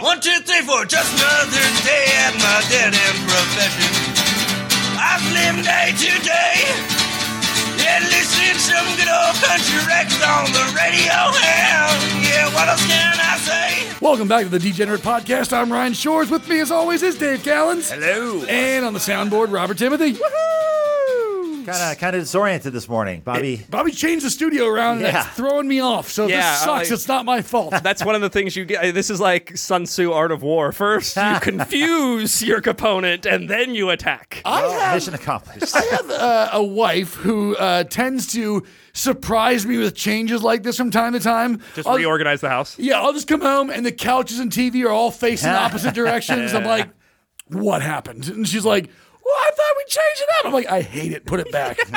One, two, three, four. Just another day at my dead end profession. I've lived day to day. Yeah, listening to some good old country records on the radio. And yeah, what else can I say? Welcome back to the Degenerate Podcast. I'm Ryan Shores. With me, as always, is Dave Callens. Hello. And on the soundboard, Robert Timothy. Kind of, kind of disoriented this morning, Bobby. Bobby changed the studio around, and Yeah. that's throwing me off. So Yeah, this sucks. I- it's not my fault. That's one of the things you get. This is like Sun Tzu Art of War. First, you confuse your opponent, and then you attack. I have, Mission accomplished. I have uh, a wife who uh, tends to surprise me with changes like this from time to time. Just I'll- reorganize the house. Yeah, I'll just come home and the couches and TV are all facing opposite directions. I'm like, what happened? And she's like, well, I thought we changed it up. I'm like, I hate it. Put it back.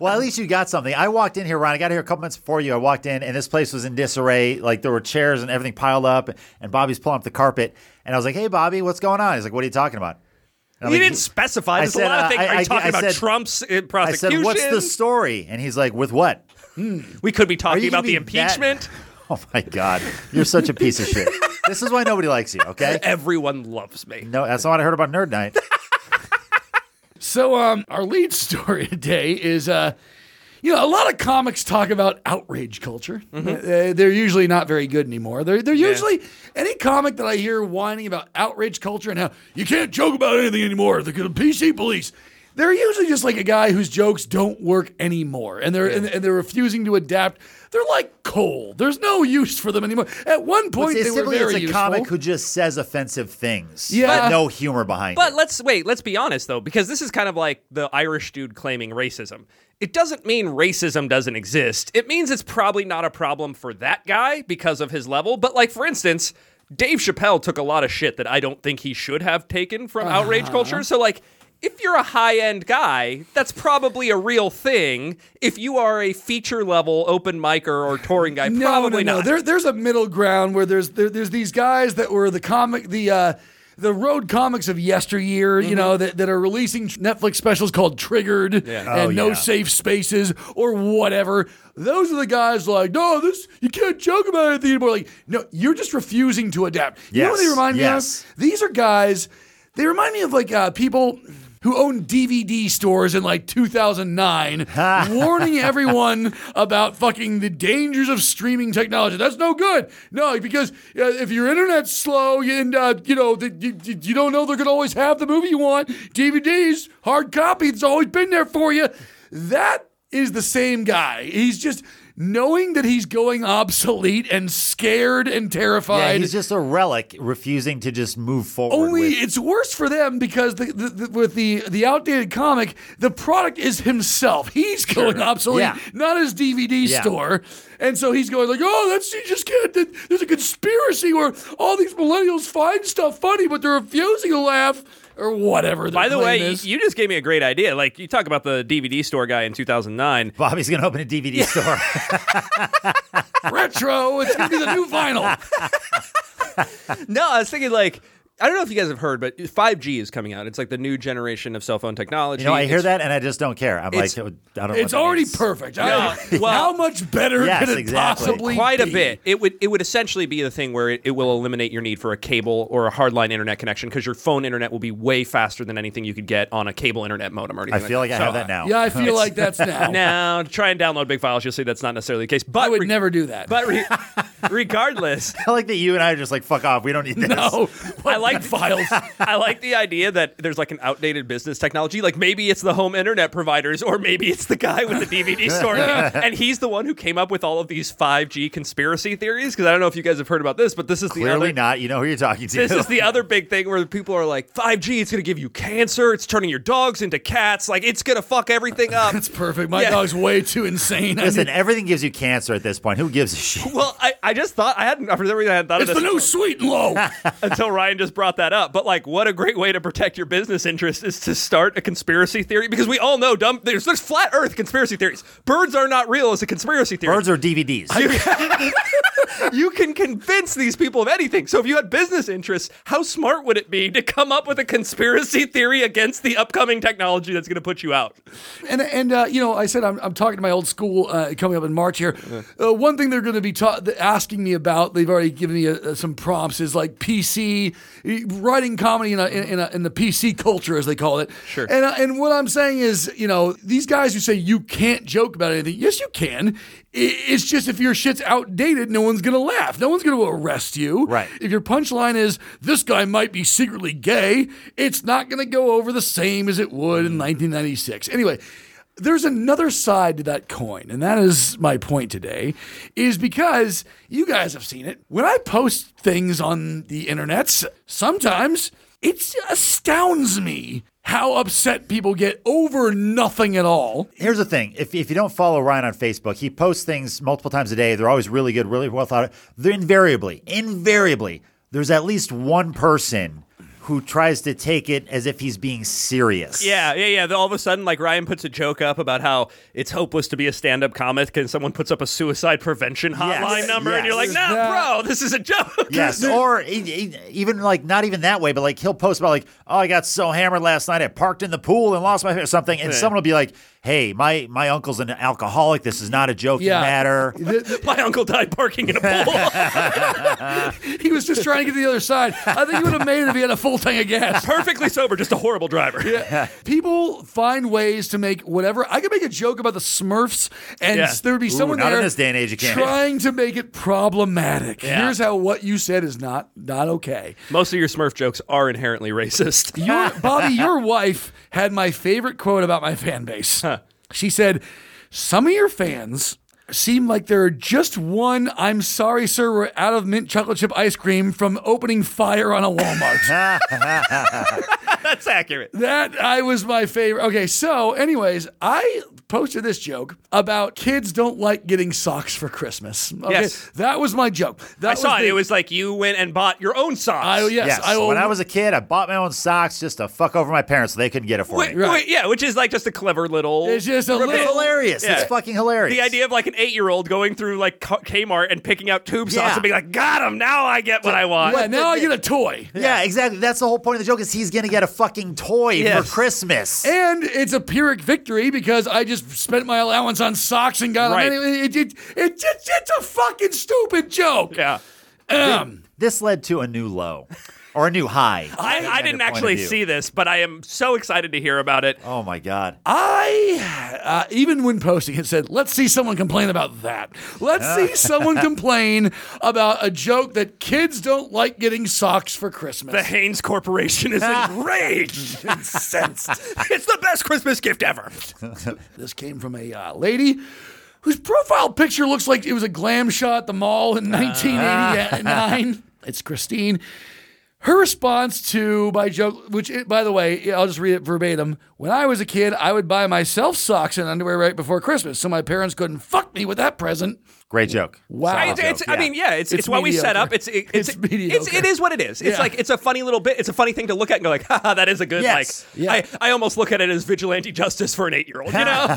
Well, at least you got something. I walked in here, Ron. I got here a couple minutes before you. I walked in, and this place was in disarray. Like there were chairs and everything piled up, and Bobby's pulling up the carpet. And I was like, "Hey, Bobby, what's going on?" He's like, "What are you talking about?" And I'm You like, didn't specify. I There's said, a lot uh, of things. I- Are you talking I about said- Trump's uh, I said, "What's the story?" And he's like, "With what?" We could be talking about the be that- impeachment. Oh my God, you're such a piece of shit. This is why nobody likes you. Okay? Everyone loves me. No, that's not what I heard about Nerd Night. So, um, our lead story today is, uh, you know, a lot of comics talk about outrage culture. Mm-hmm. Uh, they're usually not very good anymore. They're, they're usually any comic that I hear whining about outrage culture and how you can't joke about anything anymore. The, PC police. They're usually just like a guy whose jokes don't work anymore, and they're and, and they're refusing to adapt. They're like coal. There's no use for them anymore. At one point, It's they were simply very it's a useful. comic who just says offensive things. Yeah. with no humor behind it. But it. let's wait. Let's be honest though, because this is kind of like the Irish dude claiming racism. It doesn't mean racism doesn't exist. It means it's probably not a problem for that guy because of his level. But like for instance, Dave Chappelle took a lot of shit that I don't think he should have taken from uh-huh. outrage culture. So like. If you're a high end guy, that's probably a real thing. If you are a feature level open micer or touring guy, No, probably no, no. not. There, there's a middle ground where there's there, there's these guys that were the comic the uh, the road comics of yesteryear, Mm-hmm. you know, that, that are releasing Netflix specials called Triggered and Oh, No yeah. Safe Spaces or whatever. Those are the guys like, no, this you can't joke about anything anymore. Like, no, you're just refusing to adapt. You know what they remind yes. me of? These are guys. They remind me of like uh, people who owned DVD stores in like 2009, warning everyone about fucking the dangers of streaming technology. That's no good. No, because uh, if your internet's slow and uh, you know the, you, you you don't know they're gonna always have the movie you want. DVDs, hard copy, it's always been there for you. That is the same guy. He's just knowing that he's going obsolete and scared and terrified. Yeah, he's just a relic, refusing to just move forward. Only with- it's worse for them because the, the, the, with the the outdated comic, the product is himself. He's going obsolete, Yeah. not his DVD Yeah. store. And so he's going like, "Oh, that's you just can't." There's a conspiracy where all these millennials find stuff funny, but they're refusing to laugh or whatever. By the way, is. you just gave me a great idea. Like you talk about the DVD store guy in 2009. Bobby's going to open a DVD store. retro. It's gonna be the new vinyl. No, I was thinking like I don't know if you guys have heard, but 5G is coming out. It's like the new generation of cell phone technology. You know, I hear It's- that and I just don't care. I'm like, it's- I don't know. It's already means. perfect. No, I- well- how much better Yes, could it exactly. possibly quite a bit. It would it would essentially be the thing where it, it will eliminate your need for a cable or a hardline internet connection because your phone internet will be way faster than anything you could get on a cable internet modem or anything. I feel like I that. have that now. Yeah, I feel like that's now. Now, to try and download big files, you'll see that's not necessarily the case. But I would re- never do that. But re- regardless, I like that you and I are just like, fuck off. We don't need this. no, I like files. I like the idea that there's like an outdated business technology. Like maybe it's the home internet providers, or maybe it's the guy with the DVD store, and he's the one who came up with all of these 5G conspiracy theories. Because I don't know if you guys have heard about this, but this is the Clearly other. not. You know who you're talking to. This is the other big thing where people are like, 5G, it's going to give you cancer. It's turning your dogs into cats. Like, it's going to fuck everything up. That's perfect. My Yeah. dog's way too insane. I Listen, need- everything gives you cancer at this point. Who gives a shit? well, I, I just thought, I hadn't, for some reason, I hadn't thought it's of the new sweet and low. until Ryan just brought that up. But, like, what a great way to protect your business interest is to start a conspiracy theory because we all know dumb, there's, there's flat earth conspiracy theories. Birds are not real as a conspiracy theory. Birds are DVDs? you can convince these people of anything. So if you had business interests, how smart would it be to come up with a conspiracy theory against the upcoming technology that's going to put you out? And and uh, you know, I said I'm, I'm talking to my old school uh, coming up in March here. Uh, one thing they're going to be ta- asking me about, they've already given me uh some prompts, is like PC writing comedy in, a, in, in, a, in the PC culture, as they call it. Sure. And uh, and what I'm saying is, you know, these guys who say you can't joke about anything, yes, you can. It's just if your shit's outdated, no one's gonna laugh. No one's gonna arrest you. Right. If your punchline is this guy might be secretly gay, it's not gonna go over the same as it would in 1996. Anyway. There's another side to that coin, and that is my point today, is because you guys have seen it. When I post things on the internets, sometimes it astounds me how upset people get over nothing at all. Here's the thing: if, if you don't follow Ryan on Facebook, he posts things multiple times a day. They're always really good, really well thought. out. They're invariably, invariably, there's at least one person who tries to take it as if he's being serious. Yeah, yeah, yeah. All of a sudden, like Ryan puts a joke up about how it's hopeless to be a stand-up comic, and someone puts up a suicide prevention hotline Yes, number, and you're like, "Nah, bro, this is a joke." Yes, or even like not even that way, but like he'll post about like, oh, I got so hammered last night, I parked in the pool and lost my or something, and someone will be like, hey, my my uncle's an alcoholic. This is not a joking Yeah. matter. My uncle died parking in a pool. He was just trying to get to the other side. I think he would have made it if he had a full tank of gas. Perfectly sober, just a horrible driver. Yeah. People find ways to make whatever. I could make a joke about the Smurfs, and Yeah. there would be someone there in this day and age, trying to make it problematic. Yeah. Here's how what you said is not not okay. Most of your Smurf jokes are inherently racist. Your, Bobby, your wife had my favorite quote about my fan base. She said, "Some of your fans." Seem like they're just one. I'm sorry, sir. We're out of mint chocolate chip ice cream from opening fire on a Walmart. That's accurate. That I was my favorite. Okay, so anyways, I posted this joke about kids don't like getting socks for Christmas. Okay, Yes. that was my joke. That I saw it. the- It was like you went and bought your own socks. I, yes, Yes, I when I was a kid, I bought my own socks just to fuck over my parents so they couldn't get it for Wait, me. Right. wait, yeah, which is like just a clever little. It's just a It's little hilarious. Yeah. It's fucking hilarious. the idea of like an eight-year-old going through like K- Kmart and picking out tube socks Yeah. and being like, "Got him! Now I get what I want." Yeah, now I get a toy. Yeah, exactly. That's the whole point of the joke is he's gonna get a fucking toy Yes. for Christmas. And it's a Pyrrhic victory because I just spent my allowance on socks and got Right. them anyway. It, it, it, it, it's a fucking stupid joke. Yeah. Um, this led to a new low. Or a new high. I, I didn't actually see this, but I am so excited to hear about it. Oh my god. I, uh, even when posting it, said, let's see someone complain about that. Let's see someone complain about a joke that kids don't like getting socks for Christmas. The Hanes Corporation is enraged, incensed. It's the best Christmas gift ever. This came from a uh, lady whose profile picture looks like it was a glam shot at the mall in 1989. it's Christine. Her response to my joke, which, it, by the way, I'll just read it verbatim. When I was a kid, I would buy myself socks and underwear right before Christmas, so my parents couldn't fuck me with that present. Great joke. Wow. I, it's, it's- I mean, yeah, it's, it's, It's what we set up. It's it, it's, It's mediocre. it is what it is. It's Yeah. like it's a funny little bit. It's a funny thing to look at and go like, haha, that is a good Yes. like. Yeah. I, I almost look at it as vigilante justice for an eight year old. You know,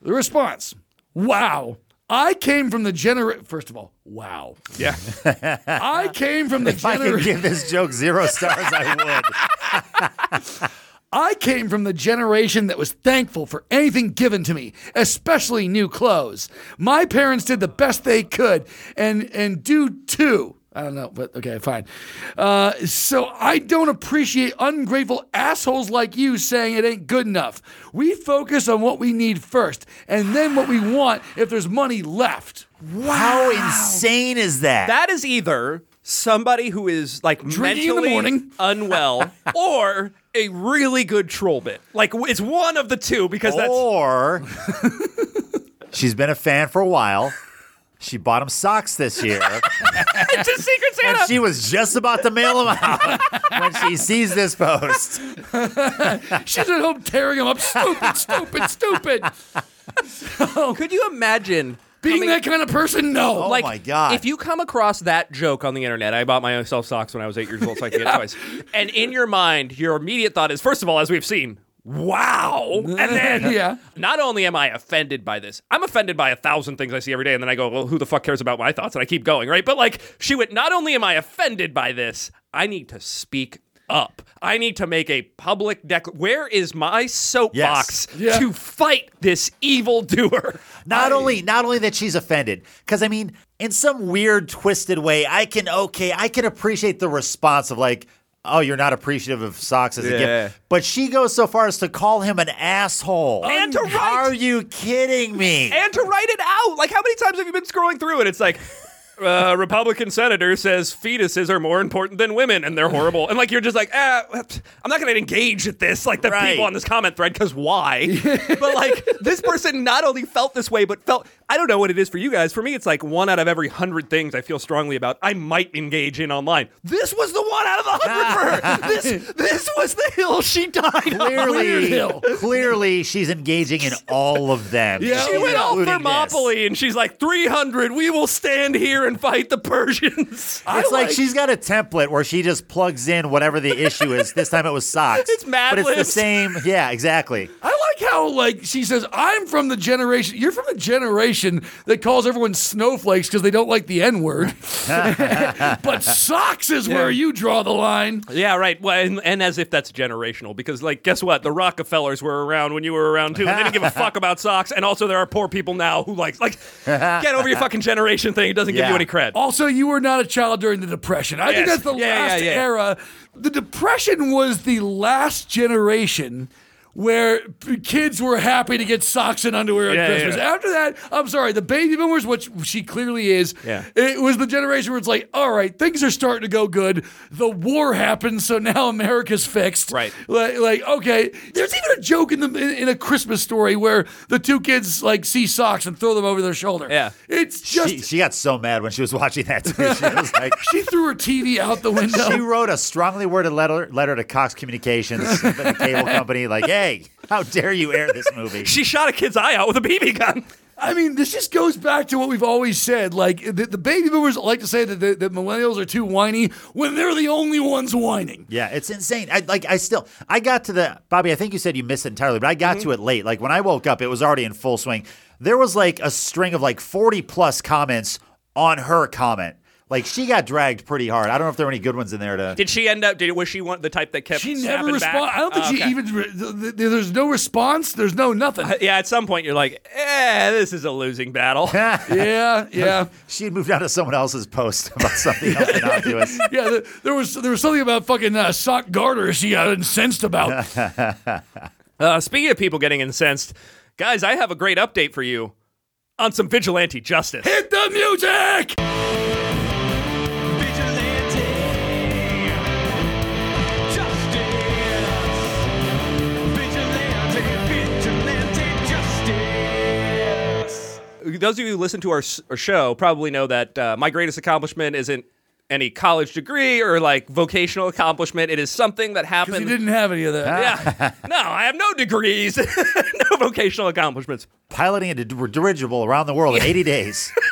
The response Wow. I came from the gener. First of all, wow. yeah. I came from the If I could generation. give this joke zero stars, I would. I came from the generation that was thankful for anything given to me, especially new clothes. My parents did the best they could and and do too. I don't know, but okay, fine. Uh, so I don't appreciate ungrateful assholes like you saying it ain't good enough. We focus on what we need first, and then what we want if there's money left. Wow. How insane is that? That is either somebody who is like Drinking in the mentally morning. unwell or a really good troll bit. Like it's one of the two because that's or she's been a fan for a while. She bought him socks this year, it's a Secret Santa. and she was just about to mail them out when she sees this post. She's at home tearing them up. Stupid, stupid, stupid. Could you imagine Being coming- that kind of person, no. Oh like, my God. If you come across that joke on the internet, I bought myself socks when I was eight years old, so I could get it twice. And in your mind, your immediate thought is, first of all, as we've seen, wow. And then, Yeah. not only am I offended by this, I'm offended by a thousand things I see every day. And then I go, well, who the fuck cares about my thoughts? And I keep going, right? But like, she went, not only am I offended by this, I need to speak up. I need to make a public dec. Where is my soapbox Yeah. to fight this evil doer? Not only not only that she's offended, because I mean, in some weird twisted way, I can okay, I can appreciate the response of like, oh, you're not appreciative of socks as a Yeah. gift. But she goes so far as to call him an asshole. And to write- Are you kidding me? and to write it out. Like, how many times have you been scrolling through it? It's like, uh, Republican senator says fetuses are more important than women and they're horrible. And like, you're just like, ah, I'm not going to engage at this, like the Right. people on this comment thread, because why? but like, this person not only felt this way, but felt, I don't know what it is for you guys. For me, it's like one out of every hundred things I feel strongly about, I might engage in online. This was the one out of the hundred for her. This, this was the hill she died on. Clearly, Hill. clearly, she's engaging in all of them. Yeah, She went all including this. Thermopylae and she's like, 300, we will stand here and fight the Persians. It's I like, like- she's got a template where she just plugs in whatever the issue is. This time it was socks. It's Mad But it's the Libs. same. Yeah, exactly. I like how like she says, "I'm from the generation. You're from the generation that calls everyone snowflakes because they don't like the N word." but socks is where you draw the line. Yeah, right. Well, and, and as if that's generational, because like, guess what? The Rockefellers were around when you were around too, and they didn't give a fuck about socks. And also, there are poor people now who like, like, get over your fucking generation thing. It doesn't give you any cred. Also, you were not a child during the Depression. I think that's the Yeah, yeah, last yeah. era. The Depression was the last generation where kids were happy to get socks and underwear at Yeah, Christmas. yeah. After that, I'm sorry, the baby boomers, which she clearly is, Yeah. it was the generation where it's like, all right, things are starting to go good. The war happened, so now America's fixed. Right. Like, like okay, there's even a joke in the in, in a Christmas story where the two kids like see socks and throw them over their shoulder. Yeah. It's just She, she got so mad when she was watching that too. She was like, she threw her TV out the window. she wrote a strongly worded letter letter to Cox Communications, the cable company, like, "Hey, how dare you air this movie?" She shot a kid's eye out with a BB gun. I mean, this just goes back to what we've always said. Like the, the baby boomers like to say that the, that millennials are too whiny when they're the only ones whining. Yeah, it's insane. I like I still I got to the Bobby, I think you said you missed it entirely, but I got to mm-hmm. it late. Like when I woke up, it was already in full swing. There was like a string of like 40 plus comments on her comment. Like she got dragged pretty hard. I don't know if there were any good ones in there to Did she end up? Did was she one the type that kept? She never responded. I don't think Oh, she okay. even. re- th- th- There's no response. There's no nothing. Yeah, at some point you're like, eh, this is a losing battle. yeah, yeah, She had moved on to someone else's post about something else innocuous. yeah. th- There was there was something about fucking uh, sock garter she got incensed about. Uh, speaking of people getting incensed, guys, I have a great update for you on some vigilante justice. Hit the music. Those of you who listen to our, our show probably know that uh, my greatest accomplishment isn't any college degree or like vocational accomplishment. It is something that He You didn't have any of that. yeah. No, I have no degrees, no vocational accomplishments. Piloting a dirigible around the world in 80 days.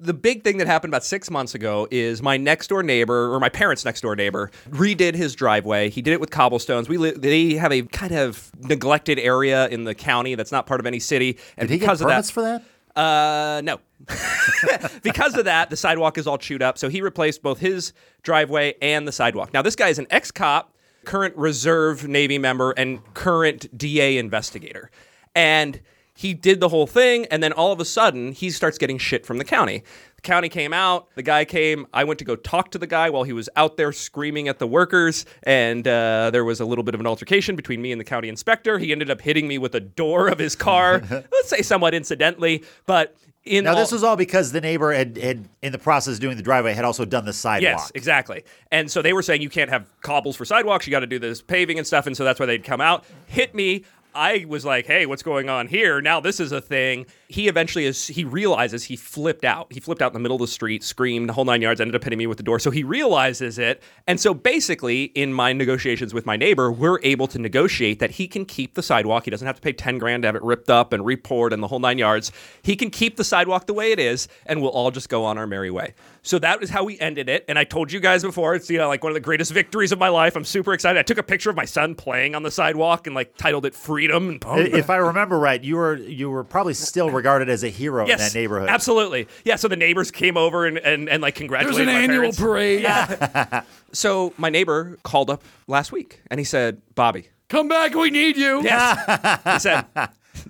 The big thing that happened about six months ago is my next door neighbor, or my parents' next door neighbor, redid his driveway. He did it with cobblestones. We li- they have a kind of neglected area in the county that's not part of any city, and Did he get because of that, for that? Uh, no. because of that, the sidewalk is all chewed up. So he replaced both his driveway and the sidewalk. Now, this guy is an ex cop, current reserve Navy member, and current DA investigator. And he did the whole thing. And then all of a sudden, he starts getting shit from the county. The county came out. The guy came. I went to go talk to the guy while he was out there screaming at the workers. And uh, there was a little bit of an altercation between me and the county inspector. He ended up hitting me with the door of his car, let's say somewhat incidentally. But in Now, all- this was all because the neighbor had, had, in the process of doing the driveway, had also done the sidewalk. Yes, exactly. And so they were saying you can't have cobbles for sidewalks. You got to do this paving and stuff. And so that's why they'd come out, hit me. I was like, hey, what's going on here? Now this is a thing. he eventually is he realizes he flipped out. He flipped out in the middle of the street, screamed the whole nine yards, ended up hitting me with the door. So he realizes it. And so basically, in my negotiations with my neighbor, we're able to negotiate that he can keep the sidewalk. He doesn't have to pay 10 grand to have it ripped up and repoured and the whole nine yards. He can keep the sidewalk the way it is, and we'll all just go on our merry way. So that is how we ended it. And I told you guys before, it's you know like one of the greatest victories of my life. I'm super excited. I took a picture of my son playing on the sidewalk and like titled it "Freedom." And If I remember right, you were you were probably still regarded as a hero in that neighborhood. Absolutely. Yeah. So the neighbors came over and, and, and like congratulated. There's congratulated an my annual parents. parade. So my neighbor called up last week and he said, Bobby, Come back, we need you. Yes. he said,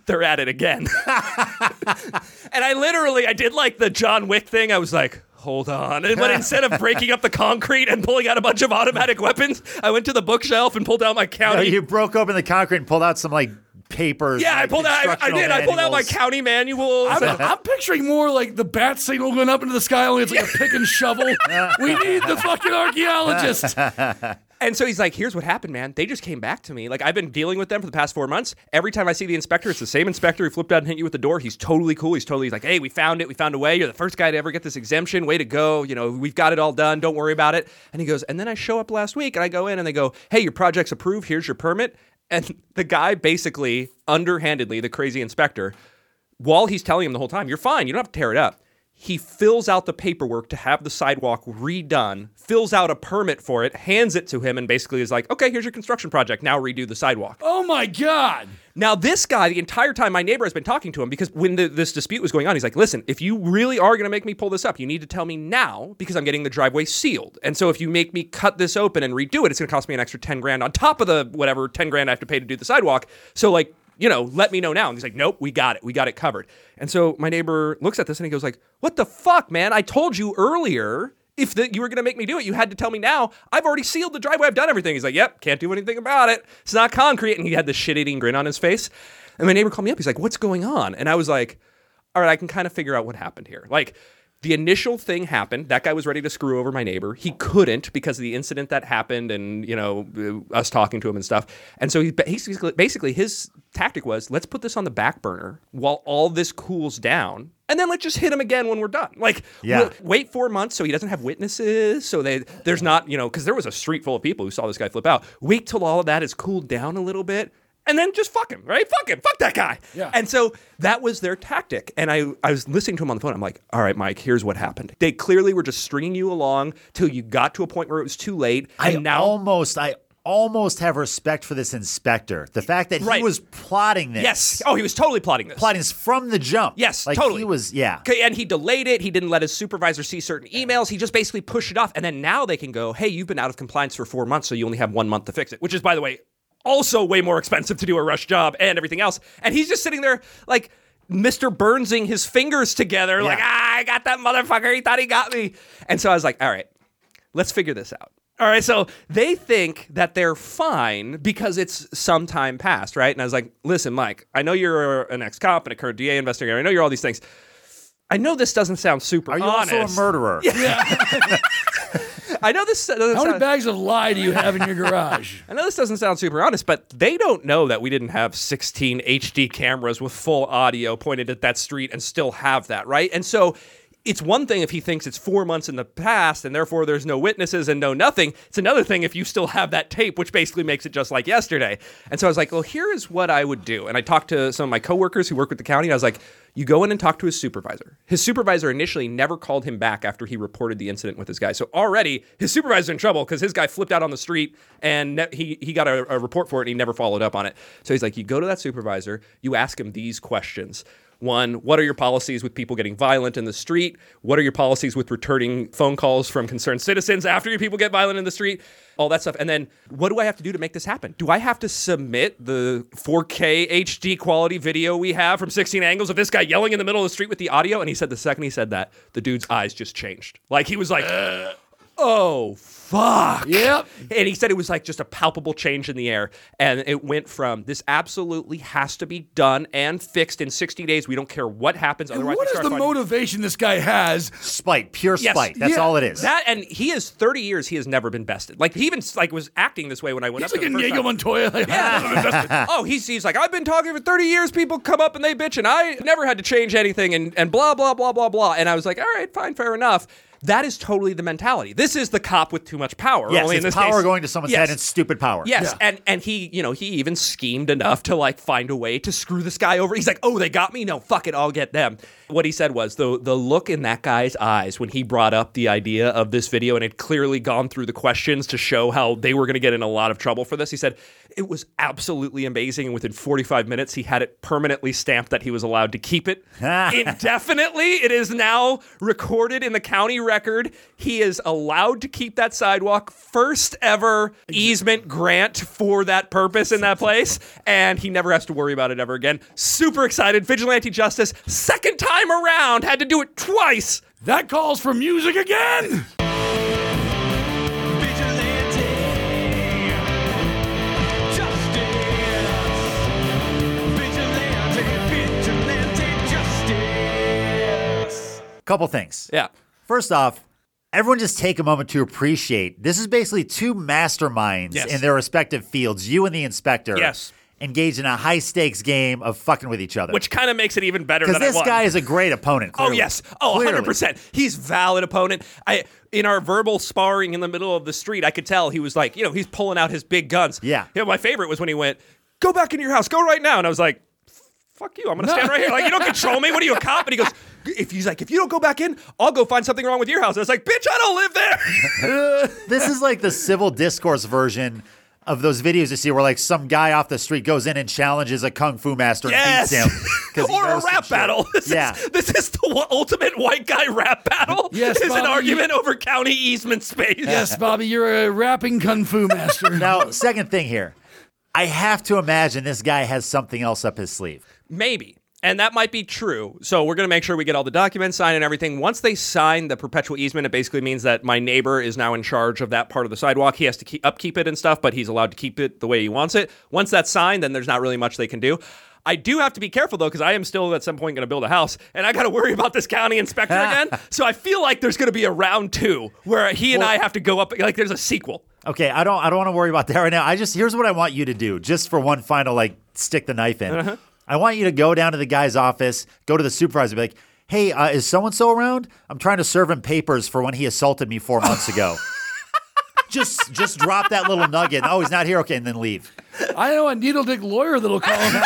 they're at it again. and I literally, I did like the John Wick thing. I was like, hold on. And but instead of breaking up the concrete and pulling out a bunch of automatic weapons, I went to the bookshelf and pulled out my No, you broke open the concrete and pulled out some like papers. yeah, and, I pulled out. I, I instructional did. I pulled out my county manuals. I'm, I'm picturing more like the bat signal going up into the sky, only it's like a pick and shovel. we need the fucking archaeologist. And so he's like, here's what happened, man. They just came back to me. Like, I've been dealing with them for the past four months. Every time I see the inspector, it's the same inspector who flipped out and hit you with the door. He's totally cool. He's totally he's like, hey, we found it. We found a way. You're the first guy to ever get this exemption. Way to go. You know, we've got it all done. Don't worry about it. And he goes, and then I show up last week and I go in and they go, hey, your project's approved. Here's your permit. And the guy basically, underhandedly, the crazy inspector, while he's telling him the whole time, you're fine. You don't have to tear it up. He fills out the paperwork to have the sidewalk redone, fills out a permit for it, hands it to him, and basically is like, okay, here's your construction project. Now redo the sidewalk. Oh my God. Now, this guy, the entire time my neighbor has been talking to him because when the, this dispute was going on, he's like, listen, if you really are going to make me pull this up, you need to tell me now because I'm getting the driveway sealed. And so if you make me cut this open and redo it, it's going to cost me an extra 10 grand on top of the whatever 10 grand I have to pay to do the sidewalk. So, like, you know, let me know now. And he's like, nope, we got it. We got it covered. And so my neighbor looks at this and he goes like, what the fuck, man? I told you earlier if that you were going to make me do it, you had to tell me now. I've already sealed the driveway. I've done everything. He's like, yep, can't do anything about it. It's not concrete. And he had this shit eating grin on his face. And my neighbor called me up. He's like, what's going on? And I was like, all right, I can kind of figure out what happened here. Like, the initial thing happened. That guy was ready to screw over my neighbor. He couldn't because of the incident that happened and, you know, uh, us talking to him and stuff. And so he basically, basically his tactic was let's put this on the back burner while all this cools down. And then let's just hit him again when we're done. Like, Yeah. we'll- wait four months so he doesn't have witnesses. So they there's not, you know, because there was a street full of people who saw this guy flip out. Wait till all of that is cooled down a little bit. And then just fuck him, right? Fuck him. Fuck that guy. Yeah. And so that was their tactic. And I, I was listening to him on the phone. I'm like, all right, Mike, here's what happened. They clearly were just stringing you along till you got to a point where it was too late. I now almost, I almost have respect for this inspector. The fact that Right. he was plotting this. Yes. Oh, he was totally plotting this. plotting this from the jump. Yes, like totally. He was, yeah. And he delayed it. He didn't let his supervisor see certain emails. He just basically pushed it off. And then now they can go, hey, you've been out of compliance for four months, so you only have one month to fix it, which is, by the way, also way more expensive to do a rush job and everything else. And he's just sitting there like Mr. Burnsing his fingers together, like, ah, I got that motherfucker. He thought he got me. And so I was like, all right, let's figure this out. All right, so they think that they're fine because it's some time past, right? And I was like, listen, Mike, I know you're an ex cop and a current DA investigator. I know you're all these things. I know this doesn't sound super Are you honest. also a murderer? Yeah. I know this doesn't How many sound, bags of lie do you have in your garage? I know this doesn't sound super honest, but they don't know that we didn't have 16 HD cameras with full audio pointed at that street and still have that, right? And so it's one thing if he thinks it's four months in the past and therefore there's no witnesses and no nothing. It's another thing if you still have that tape, which basically makes it just like yesterday. And so I was like, well, here is what I would do. And I talked to some of my coworkers who work with the county. And I was like, you go in and talk to his supervisor. His supervisor initially never called him back after he reported the incident with his guy. So already his supervisor's in trouble because his guy flipped out on the street and ne- he, he got a, a report for it and he never followed up on it. So he's like, you go to that supervisor, you ask him these questions. One, what are your policies with people getting violent in the street? What are your policies with returning phone calls from concerned citizens after your people get violent in the street? All that stuff. And then, what do I have to do to make this happen? Do I have to submit the 4K HD quality video we have from 16 angles of this guy yelling in the middle of the street with the audio? And he said, the second he said that, the dude's eyes just changed. Like he was like, uh. oh, fuck. Yep. And he said it was like just a palpable change in the air. And it went from this absolutely has to be done and fixed in 60 days. We don't care what happens. Otherwise, What we is start the finding- motivation this guy has? Spite, pure Yes. spite. That's Yeah. all it is. That and he is 30 years. He has never been bested. Like he even like was acting this way when I went He's up like to a Diego. Montoya. Like, yeah. oh, he's he's like I've been talking for 30 years. People come up and they bitch, and I never had to change anything, and and blah blah blah blah blah. And I was like, all right, fine, fair enough. That is totally the mentality. This is the cop with too much power. yes, only in this power case- going to someone's Yes. head and stupid power. Yes, Yeah. and and he, you know, he even schemed enough to like find a way to screw this guy over. He's like, "Oh, they got me. No, fuck it, I'll get them." What he said was the the look in that guy's eyes when he brought up the idea of this video and had clearly gone through the questions to show how they were going to get in a lot of trouble for this. He said it was absolutely amazing, and within 45 minutes, he had it permanently stamped that he was allowed to keep it indefinitely. It is now recorded in the county record. He is allowed to keep that sidewalk. First ever easement grant for that purpose in that place. And he never has to worry about it ever again. Super excited. Vigilante justice, second time around, had to do it twice. That calls for music again. Couple things. Yeah. First off, everyone just take a moment to appreciate this is basically two masterminds Yes. in their respective fields, you and the inspector. Yes. Engaged in a high stakes game of fucking with each other. Which kind of makes it even better because this guy is a great opponent. Oh yes. Oh, Clearly. 100%. He's valid opponent. I in our verbal sparring in the middle of the street, I could tell he was like, you know, he's pulling out his big guns. Yeah. You know, my favorite was when he went, "Go back into your house. Go right now." And I was like, "Fuck you. I'm going to stand right here. Like you don't control me. What are you a cop?" And he goes, "If he's like, if you don't go back in, I'll go find something wrong with your house." I was like, "Bitch, I don't live there." This is like the civil discourse version of those videos you see where like some guy off the street goes in and challenges a kung fu master yes. and beats him. 'cause he or a rap battle. This Yeah. Is, this is the ultimate white guy rap battle. Yes, It's an Bobby. argument over county easement space. Yes, Bobby, you're a rapping kung fu master. Now, second thing here. I have to imagine this guy has something else up his sleeve. Maybe. And that might be true. So we're going to make sure we get all the documents signed and everything. Once they sign the perpetual easement, it basically means that my neighbor is now in charge of that part of the sidewalk. He has to keep, upkeep it and stuff, but he's allowed to keep it the way he wants it. Once that's signed, then there's not really much they can do. I do have to be careful though, because I am still at some point going to build a house, and I got to worry about this county inspector again. So I feel like there's going to be a round two where he and I have to go up. Like there's a sequel. Okay, I don't I don't want to worry about that right now. I just here's what I want you to do, just for one final like stick the knife in. Uh-huh. I want you to go down to the guy's office, go to the supervisor, be like, "Hey, uh, is so and so around? I'm trying to serve him papers for when he assaulted me four months ago." just just drop that little nugget. Oh, he's not here. Okay, and then leave. I know a needle dick lawyer that'll call him.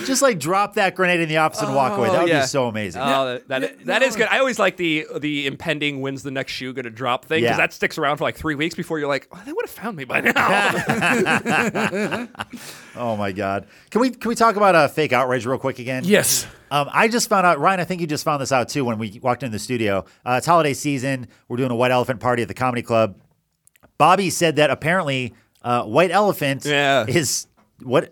Just like drop that grenade in the office and walk away. That would yeah. be so amazing. Oh, that, that, Yeah, that no. is good. I always like the the impending when's the next shoe going to drop thing because Yeah. that sticks around for like three weeks before you're like, oh, they would have found me by now. Oh my god. Can we can we talk about uh, fake outrage real quick again? yes. Um, I just found out, Ryan. I think you just found this out too when we walked into the studio. Uh, it's holiday season. We're doing a white elephant party at the comedy club. Bobby said that apparently uh, white elephant Yeah. is what?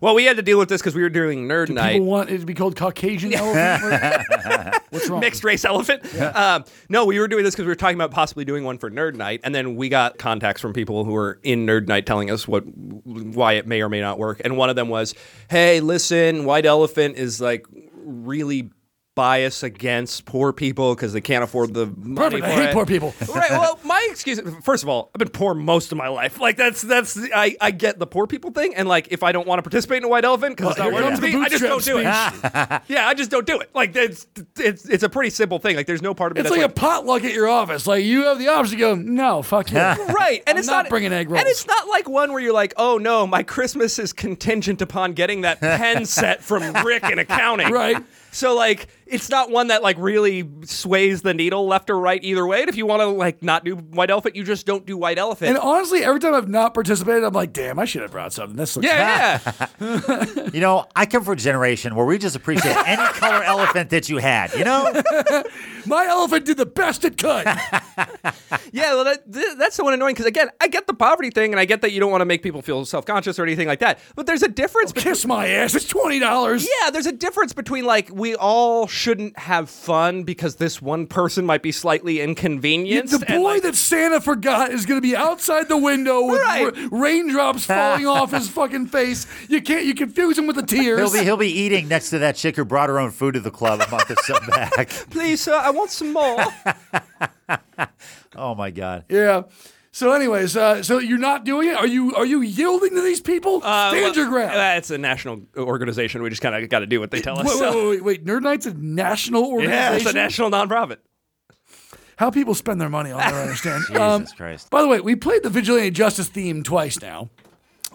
well, we had to deal with this because we were doing Nerd Night. People want it to be called Caucasian elephant. What's wrong? Mixed race elephant. Um, no, we were doing this because we were talking about possibly doing one for Nerd Night, and then we got contacts from people who were in Nerd Night telling us what why it may or may not work. And one of them was, "Hey, listen, White Elephant is like really biased against poor people because they can't afford the money Perfect. I hate it." poor people. right. Well, my excuse. First of all, I've been poor most of my life. Like that's that's I, I get the poor people thing, and like if I don't want to participate in a white elephant because it's not worth it to me, I just don't do it. yeah, I just don't do it. Like it's it's it's a pretty simple thing. Like there's no part of me It's that's like a potluck at your office. Like you have the option to go, no, fuck you. Right, and I'm it's not not, bringing egg rolls. And it's not like one where you're like, oh no, my Christmas is contingent upon getting that pen set from Rick in accounting. Right. So like, it's not one that like really sways the needle left or right either way. And if you want to like not do white elephant, you just don't do white elephant. And honestly, every time I've not participated, I'm like, damn, I should have brought something. This looks yeah, yeah. You know, I come from a generation where we just appreciate any color elephant that you had. You know, My elephant did the best it could. Yeah, well, that, th- that's the one annoying because again, I get the poverty thing, and I get that you don't want to make people feel self conscious or anything like that. But there's a difference oh, between Kiss my ass. It's twenty dollars. Yeah, there's a difference between like we all shouldn't have fun because this one person might be slightly inconvenienced. The boy like, that Santa forgot is going to be outside the window with Right. ra- raindrops falling off his fucking face. You can't. You confuse him with the tears. He'll be he'll be eating next to that chick who brought her own food to the club a month or so back. please, sir, I want some more. Oh my god. yeah. So, anyways, uh, so you're not doing it? Are you? Are you yielding to these people? Stand your ground. That's a national organization. We just kind of got to do what they tell us. Wait, so- wait, wait, wait. Nerd Night's a national organization. Yeah, it's a national nonprofit. How people spend their money, I'll never understand. Jesus Um, Christ. By the way, we played the Vigilante Justice theme twice now,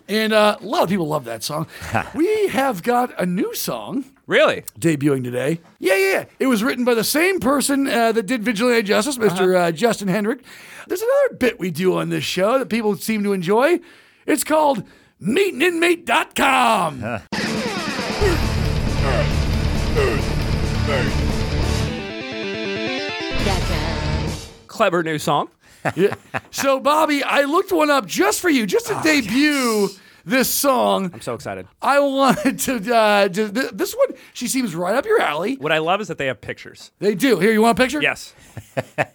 and uh, a lot of people love that song. we have got a new song Really? debuting today. Yeah, yeah, yeah. It was written by the same person uh, that did Vigilante Justice, mister uh Justin Hendrick. There's another bit we do on this show that people seem to enjoy. It's called meetaninmate.com. Clever new song. Yeah. So, Bobby, I looked one up just for you, just to debut this song. I'm so excited. I wanted to, uh, to th- this one, she seems right up your alley. What I love is that they have pictures. They do. Here, you want a picture? Yes.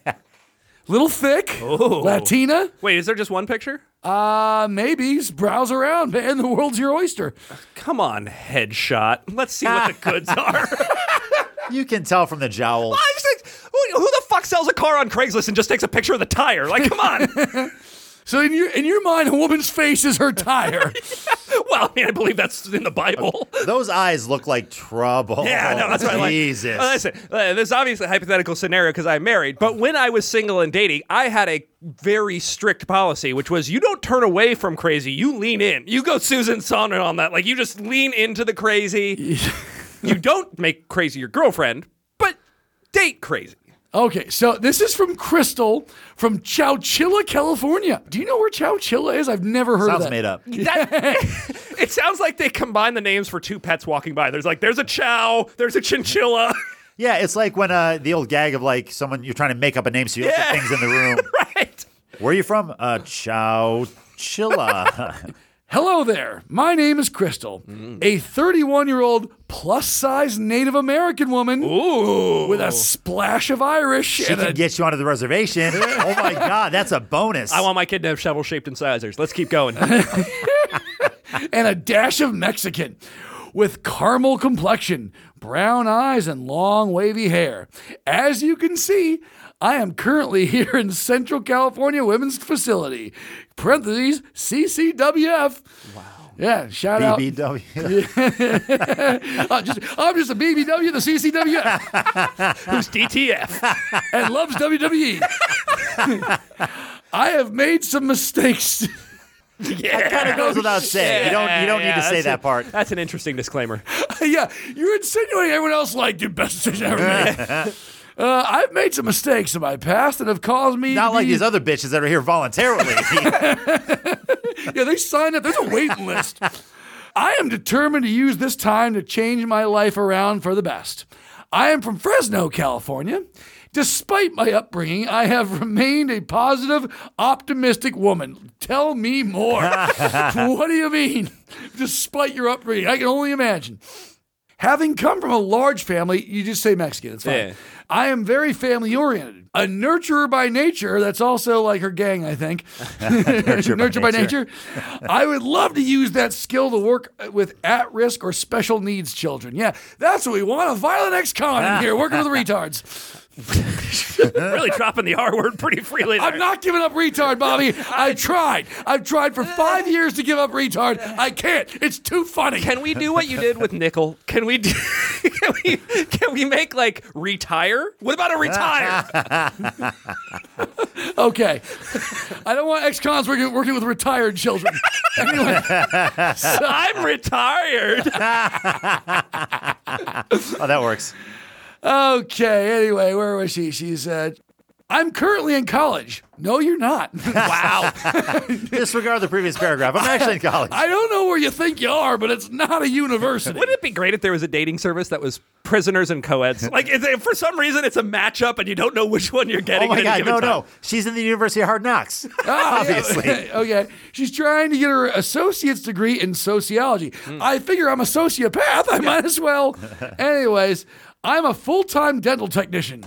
Little thick, Latina. Wait, is there just one picture? Uh, maybe browse around, man. The world's your oyster. Come on, headshot. Let's see what the goods are. You can tell from the jowl. I just think, who who the fuck sells a car on Craigslist and just takes a picture of the tire? Like, come on. So in your in your mind, a woman's face is her tire. well, I mean, I believe that's in the Bible. Those eyes look like trouble. Yeah, no, that's what I like. Jesus. Well, listen, uh, this is obviously a hypothetical scenario because I'm married, but when I was single and dating, I had a very strict policy, which was you don't turn away from crazy, you lean in. You go Susan Sonner on that. Like, you just lean into the crazy. you don't make crazy your girlfriend, but date crazy. Okay, so this is from Crystal from Chowchilla, California. Do you know where Chowchilla is? I've never heard Sounds of that. made up. That, it sounds like they combine the names for two pets walking by. There's like, there's a chow, there's a chinchilla. Yeah, it's like when uh, the old gag of like someone you're trying to make up a name so you look at things in the room. right. Where are you from? Uh, Chow Chilla. Hello there. My name is Crystal, Mm. a 31 year old plus size Native American woman Ooh. with a splash of Irish she and can a get you onto the reservation. oh my God, that's a bonus. I want my kid to have shovel shaped incisors. Let's keep going. and a dash of Mexican with caramel complexion, brown eyes, and long wavy hair. As you can see, I am currently here in Central California Women's Facility. Parentheses CCWF. Wow. Yeah, shout out. BBW. I'm just, I'm just a BBW, the CCWF, Who's DTF? and loves WWE. I have made some mistakes. Yeah. kind of goes without saying. You don't. You don't need to say that a- part. That's an interesting disclaimer. yeah, you're insinuating everyone else like the best decision ever made. Uh, I've made some mistakes in my past that have caused me. Not to like these other bitches that are here voluntarily. Yeah, they signed up. There's a waiting list. I am determined to use this time to change my life around for the best. I am from Fresno, California. Despite my upbringing, I have remained a positive, optimistic woman. Tell me more. what do you mean? Despite your upbringing, I can only imagine. Having come from a large family, you just say Mexican, it's fine. Yeah. I am very family oriented. A nurturer by nature, that's also like her gang, I think. Nurture by by nature. nature. I would love to use that skill to work with at risk or special needs children. Yeah, that's what we want a violent ex con in here, working with retards. really dropping the R word pretty freely. There. I'm not giving up retard, Bobby. I tried. I've tried for five years to give up retard. I can't. It's too funny. Can we do what you did with Nickel? Can we do? Can we? Can we make like retire? What about a retire? Okay. I don't want ex cons working, working with retired children. Anyway, I'm retired. oh, that works. Okay. Anyway, where was she? She said, I'm currently in college. No, you're not. Wow. Disregard the previous paragraph. I'm actually in college. I don't know where you think you are, but it's not a university. Wouldn't it be great if there was a dating service that was prisoners and co-eds? Like, if they- for some reason, it's a matchup and you don't know which one you're getting. Oh getting. my God, no, time. no. She's in the University of Hard Knocks. Ah, yeah, okay. She's trying to get her associate's degree in sociology. Hmm. I figure I'm a sociopath. I might as well. Anyways, I'm a full time dental technician.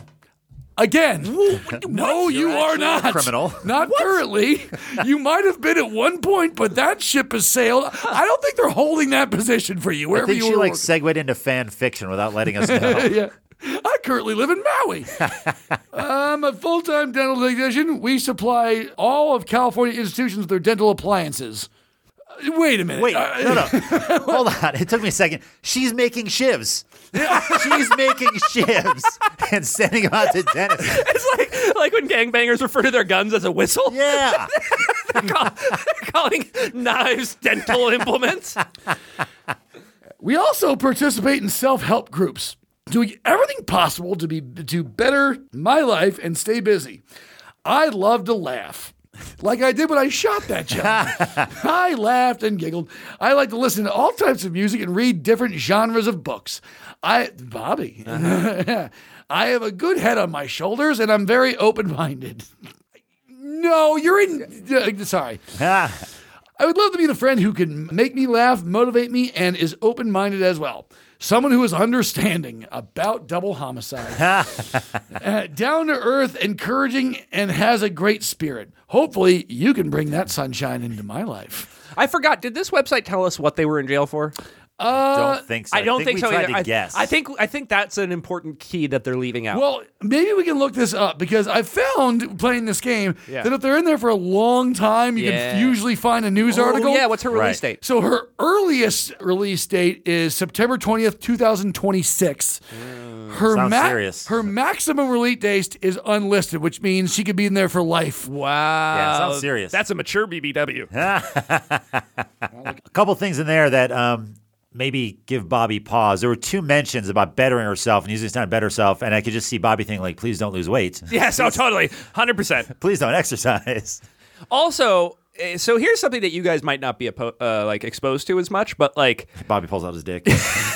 Again, no, you are a not. criminal. Not currently. You might have been at one point, but that ship has sailed. I don't think they're holding that position for you Wherever you are. I think you she were. like working. segued into fan fiction without letting us know. yeah. I currently live in Maui. I'm a full time dental technician. We supply all of California institutions with their dental appliances. Wait a minute. Wait, Uh, no, no. Hold on. It took me a second. She's making shivs. She's making shivs and sending them out to dentists. It's like like when gangbangers refer to their guns as a whistle, Yeah. Call- calling knives dental implements. We also participate in self help groups, doing everything possible to be to better my life and stay busy. I love to laugh. Like I did when I shot that job. I laughed and giggled. I like to listen to all types of music and read different genres of books. I, Bobby, I have a good head on my shoulders and I'm very open minded. No, you're in. uh, sorry. I would love to be the friend who can make me laugh, motivate me, and is open minded as well. Someone who is understanding about double homicide. Uh, down to earth, encouraging, and has a great spirit. Hopefully, you can bring that sunshine into my life. I forgot. Did this website tell us what they were in jail for? Don't think so. I don't think, we so tried either. to I, guess. I think I think that's an important key that they're leaving out. Well, maybe we can look this up because I found playing this game Yeah. that if they're in there for a long time, you Yeah. can usually find a news Oh, article. yeah, what's her release Right. date? So her earliest release date is September 20th, 2026. Her Sounds serious. her maximum release date is unlisted, which means she could be in there for life. Wow. Yeah, sounds serious. That's a mature BBW. a couple things in there that um, maybe give Bobby pause. There were two mentions about bettering herself and using this time to better herself, and I could just see Bobby thinking like, "Please don't lose weight. yes, oh, totally. 100%. Please don't exercise." Also, eh, so here's something that you guys might not be oppo- uh, like exposed to as much, but like Bobby pulls out his dick.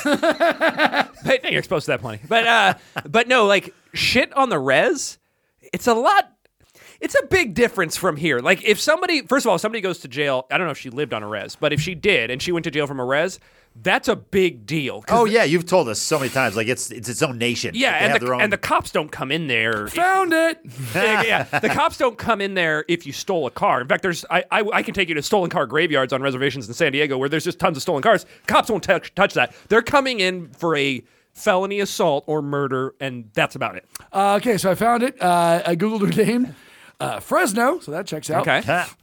But you're exposed to that plenty. But uh, but no, like shit on the res, it's a lot. It's a big difference from here. Like if somebody, first of all, if somebody goes to jail. I don't know if she lived on a res, but if she did and she went to jail from a res, that's a big deal. oh yeah, you've told us so many times. Like it's it's its own nation. yeah, They and have the, their own. and the cops don't come in there. Found it. yeah, yeah. the cops don't come in there if you stole a car. In fact, there's I, I I can take you to stolen car graveyards on reservations in San Diego where there's just tons of stolen cars. Cops won't touch touch that. They're coming in for a felony assault or murder, and that's about it. Uh, okay, so I found it. Uh, I googled her name, uh, Fresno. So that checks out. Okay. Ha.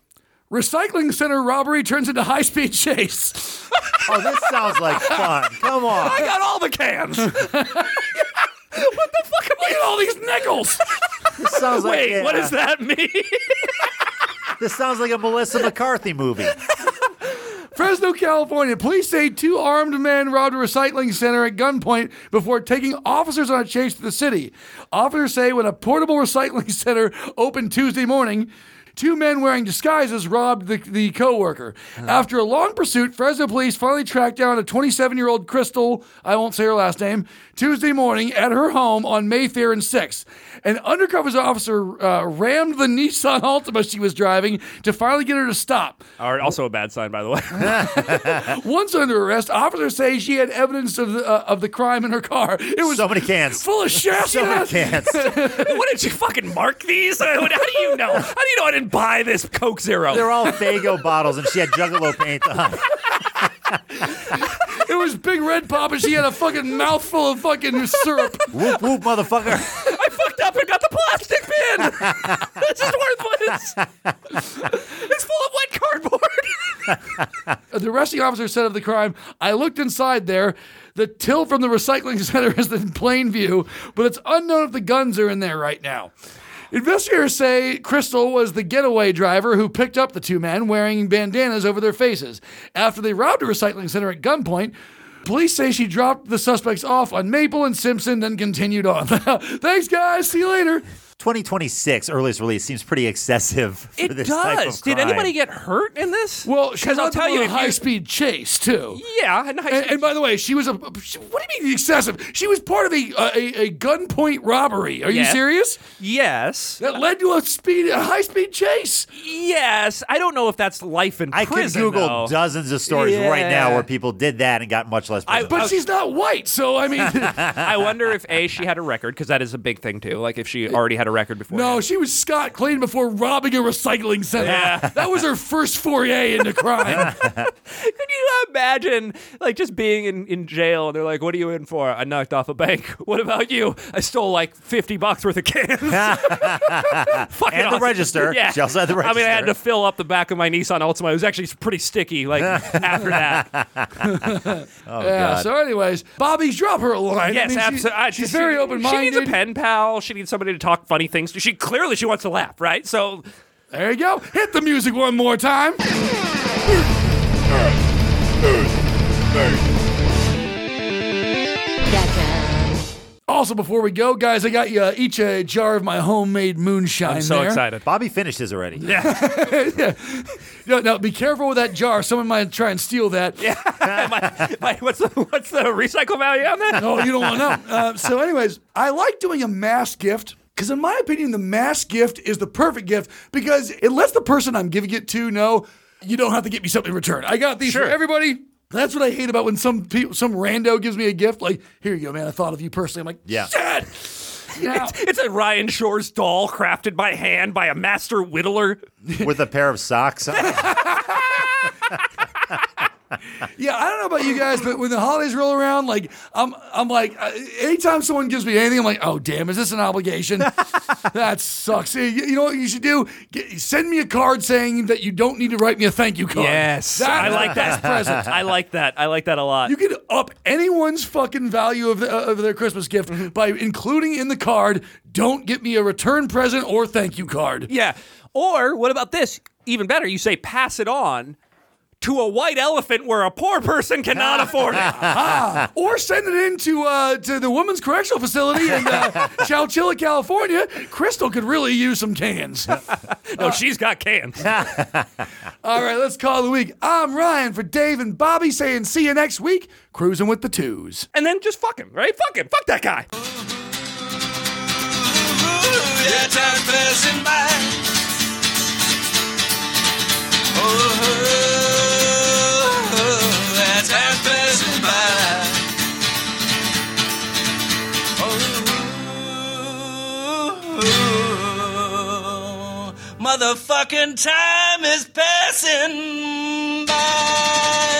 Recycling center robbery turns into high speed chase. oh, this sounds like fun. Come on. I got all the cans. what the fuck am Look at all these nickels. This sounds like Wait, what does that mean? This sounds like a Melissa McCarthy movie. Fresno, California. Police say two armed men robbed a recycling center at gunpoint before taking officers on a chase to the city. Officers say when a portable recycling center opened Tuesday morning, two men wearing disguises robbed the, the co-worker. After a long pursuit, Fresno police finally tracked down a 27-year-old Crystal, I won't say her last name, Tuesday morning at her home on Mayfair and 6th. An undercover officer uh, rammed the Nissan Altima she was driving to finally get her to stop. All right, also a bad sign, by the way. Once under arrest, officers say she had evidence of the, uh, of the crime in her car. It was So many cans. full of shit. So many cans. what did you fucking mark these? How do you know? How do you know I didn't buy this Coke Zero? They're all Faygo bottles, and she had Juggalo paint on. It was big red pop, and she had a fucking mouthful of fucking syrup. Whoop whoop, motherfucker. I fucked up and got the plastic bin. this is worthless. it's full of wet cardboard. The arresting officer said of the crime, I looked inside there. The till from the recycling center is in plain view, but it's unknown if the guns are in there right now. Investigators say Crystal was the getaway driver who picked up the two men wearing bandanas over their faces. After they robbed a recycling center at gunpoint, police say she dropped the suspects off on Maple and Simpson, then continued on. Thanks, guys. See you later. 2026 earliest release seems pretty excessive. For It this Type does. of Did anybody get hurt in this? Well, she because I'll tell you, a high speed chase too. yeah, and high And, speed- and by the way, she was a. What do you mean excessive? She was part of a a, a gunpoint robbery. Are you serious? yes, That led to a speed a high speed chase. yes. I don't know if that's life in prison. I could prison. Google though. dozens of stories right now Yeah. where people did that and got much less. I- prison. But Okay. she's not white, so I mean, I wonder if a she had a record because that is a big thing too. Like if she already had a record before. no, she was Scott Clean before robbing a recycling center. Yeah. That was her first foray into crime. Could you imagine like just being in, in jail and they're like, "What are you in for?" I knocked off a bank. What about you? I stole like fifty bucks worth of cans. Fucking And the awesome. register. Yeah. She also had the I mean, I had to fill up the back of my Nissan Altima. It was actually pretty sticky. Like after that. oh, yeah. God. So, anyways, Bobby's drop her a line. Yes, I mean, she- absolutely. Uh, she's very open minded. She needs a pen pal. She needs somebody to talk funny things. She clearly she wants to laugh, right? So There you go. Hit the music one more time. Also, before we go, guys, I got you uh, each a jar of my homemade moonshine. I'm so there. excited. Bobby finished his already. Yeah. No, no, be careful with that jar. Someone might try and steal that. My- my- what's the what's the recycle value on that? No, you don't want to know. Uh, so, anyways, I like doing a mass gift because, in my opinion, the mass gift is the perfect gift because it lets the person I'm giving it to know you don't have to get me something in return. I got these Sure. for everybody. That's what I hate about when some people, some rando gives me a gift. Like, here you go, man. I thought of you personally. I'm like, Yeah. shit. Now, It's a Ryan Shore's doll crafted by hand by a master whittler. With a pair of socks. on. Yeah, I don't know about you guys, but when the holidays roll around, like I'm, I'm like, uh, anytime someone gives me anything, I'm like, oh damn, is this an obligation? that sucks. You, you know what you should do? Get, send me a card saying that you don't need to write me a thank you card. Yes, That's I like that. present. I like that. I like that a lot. You can up anyone's fucking value of, the, of their Christmas gift Mm-hmm. by including in the card, don't get me a return present or thank you card. yeah. Or what about this? Even better, you say pass it on to a white elephant where a poor person cannot afford it. Or send it into uh, to the Women's Correctional Facility in uh, Chowchilla, California. Crystal could really use some cans. No, she's got cans. All right, let's call the week. I'm Ryan for Dave and Bobby saying see you next week, cruising with the twos. And then just fuck him, right? Fuck him. Fuck that guy. Yeah, time passing by. Oh, motherfucking time is passing by.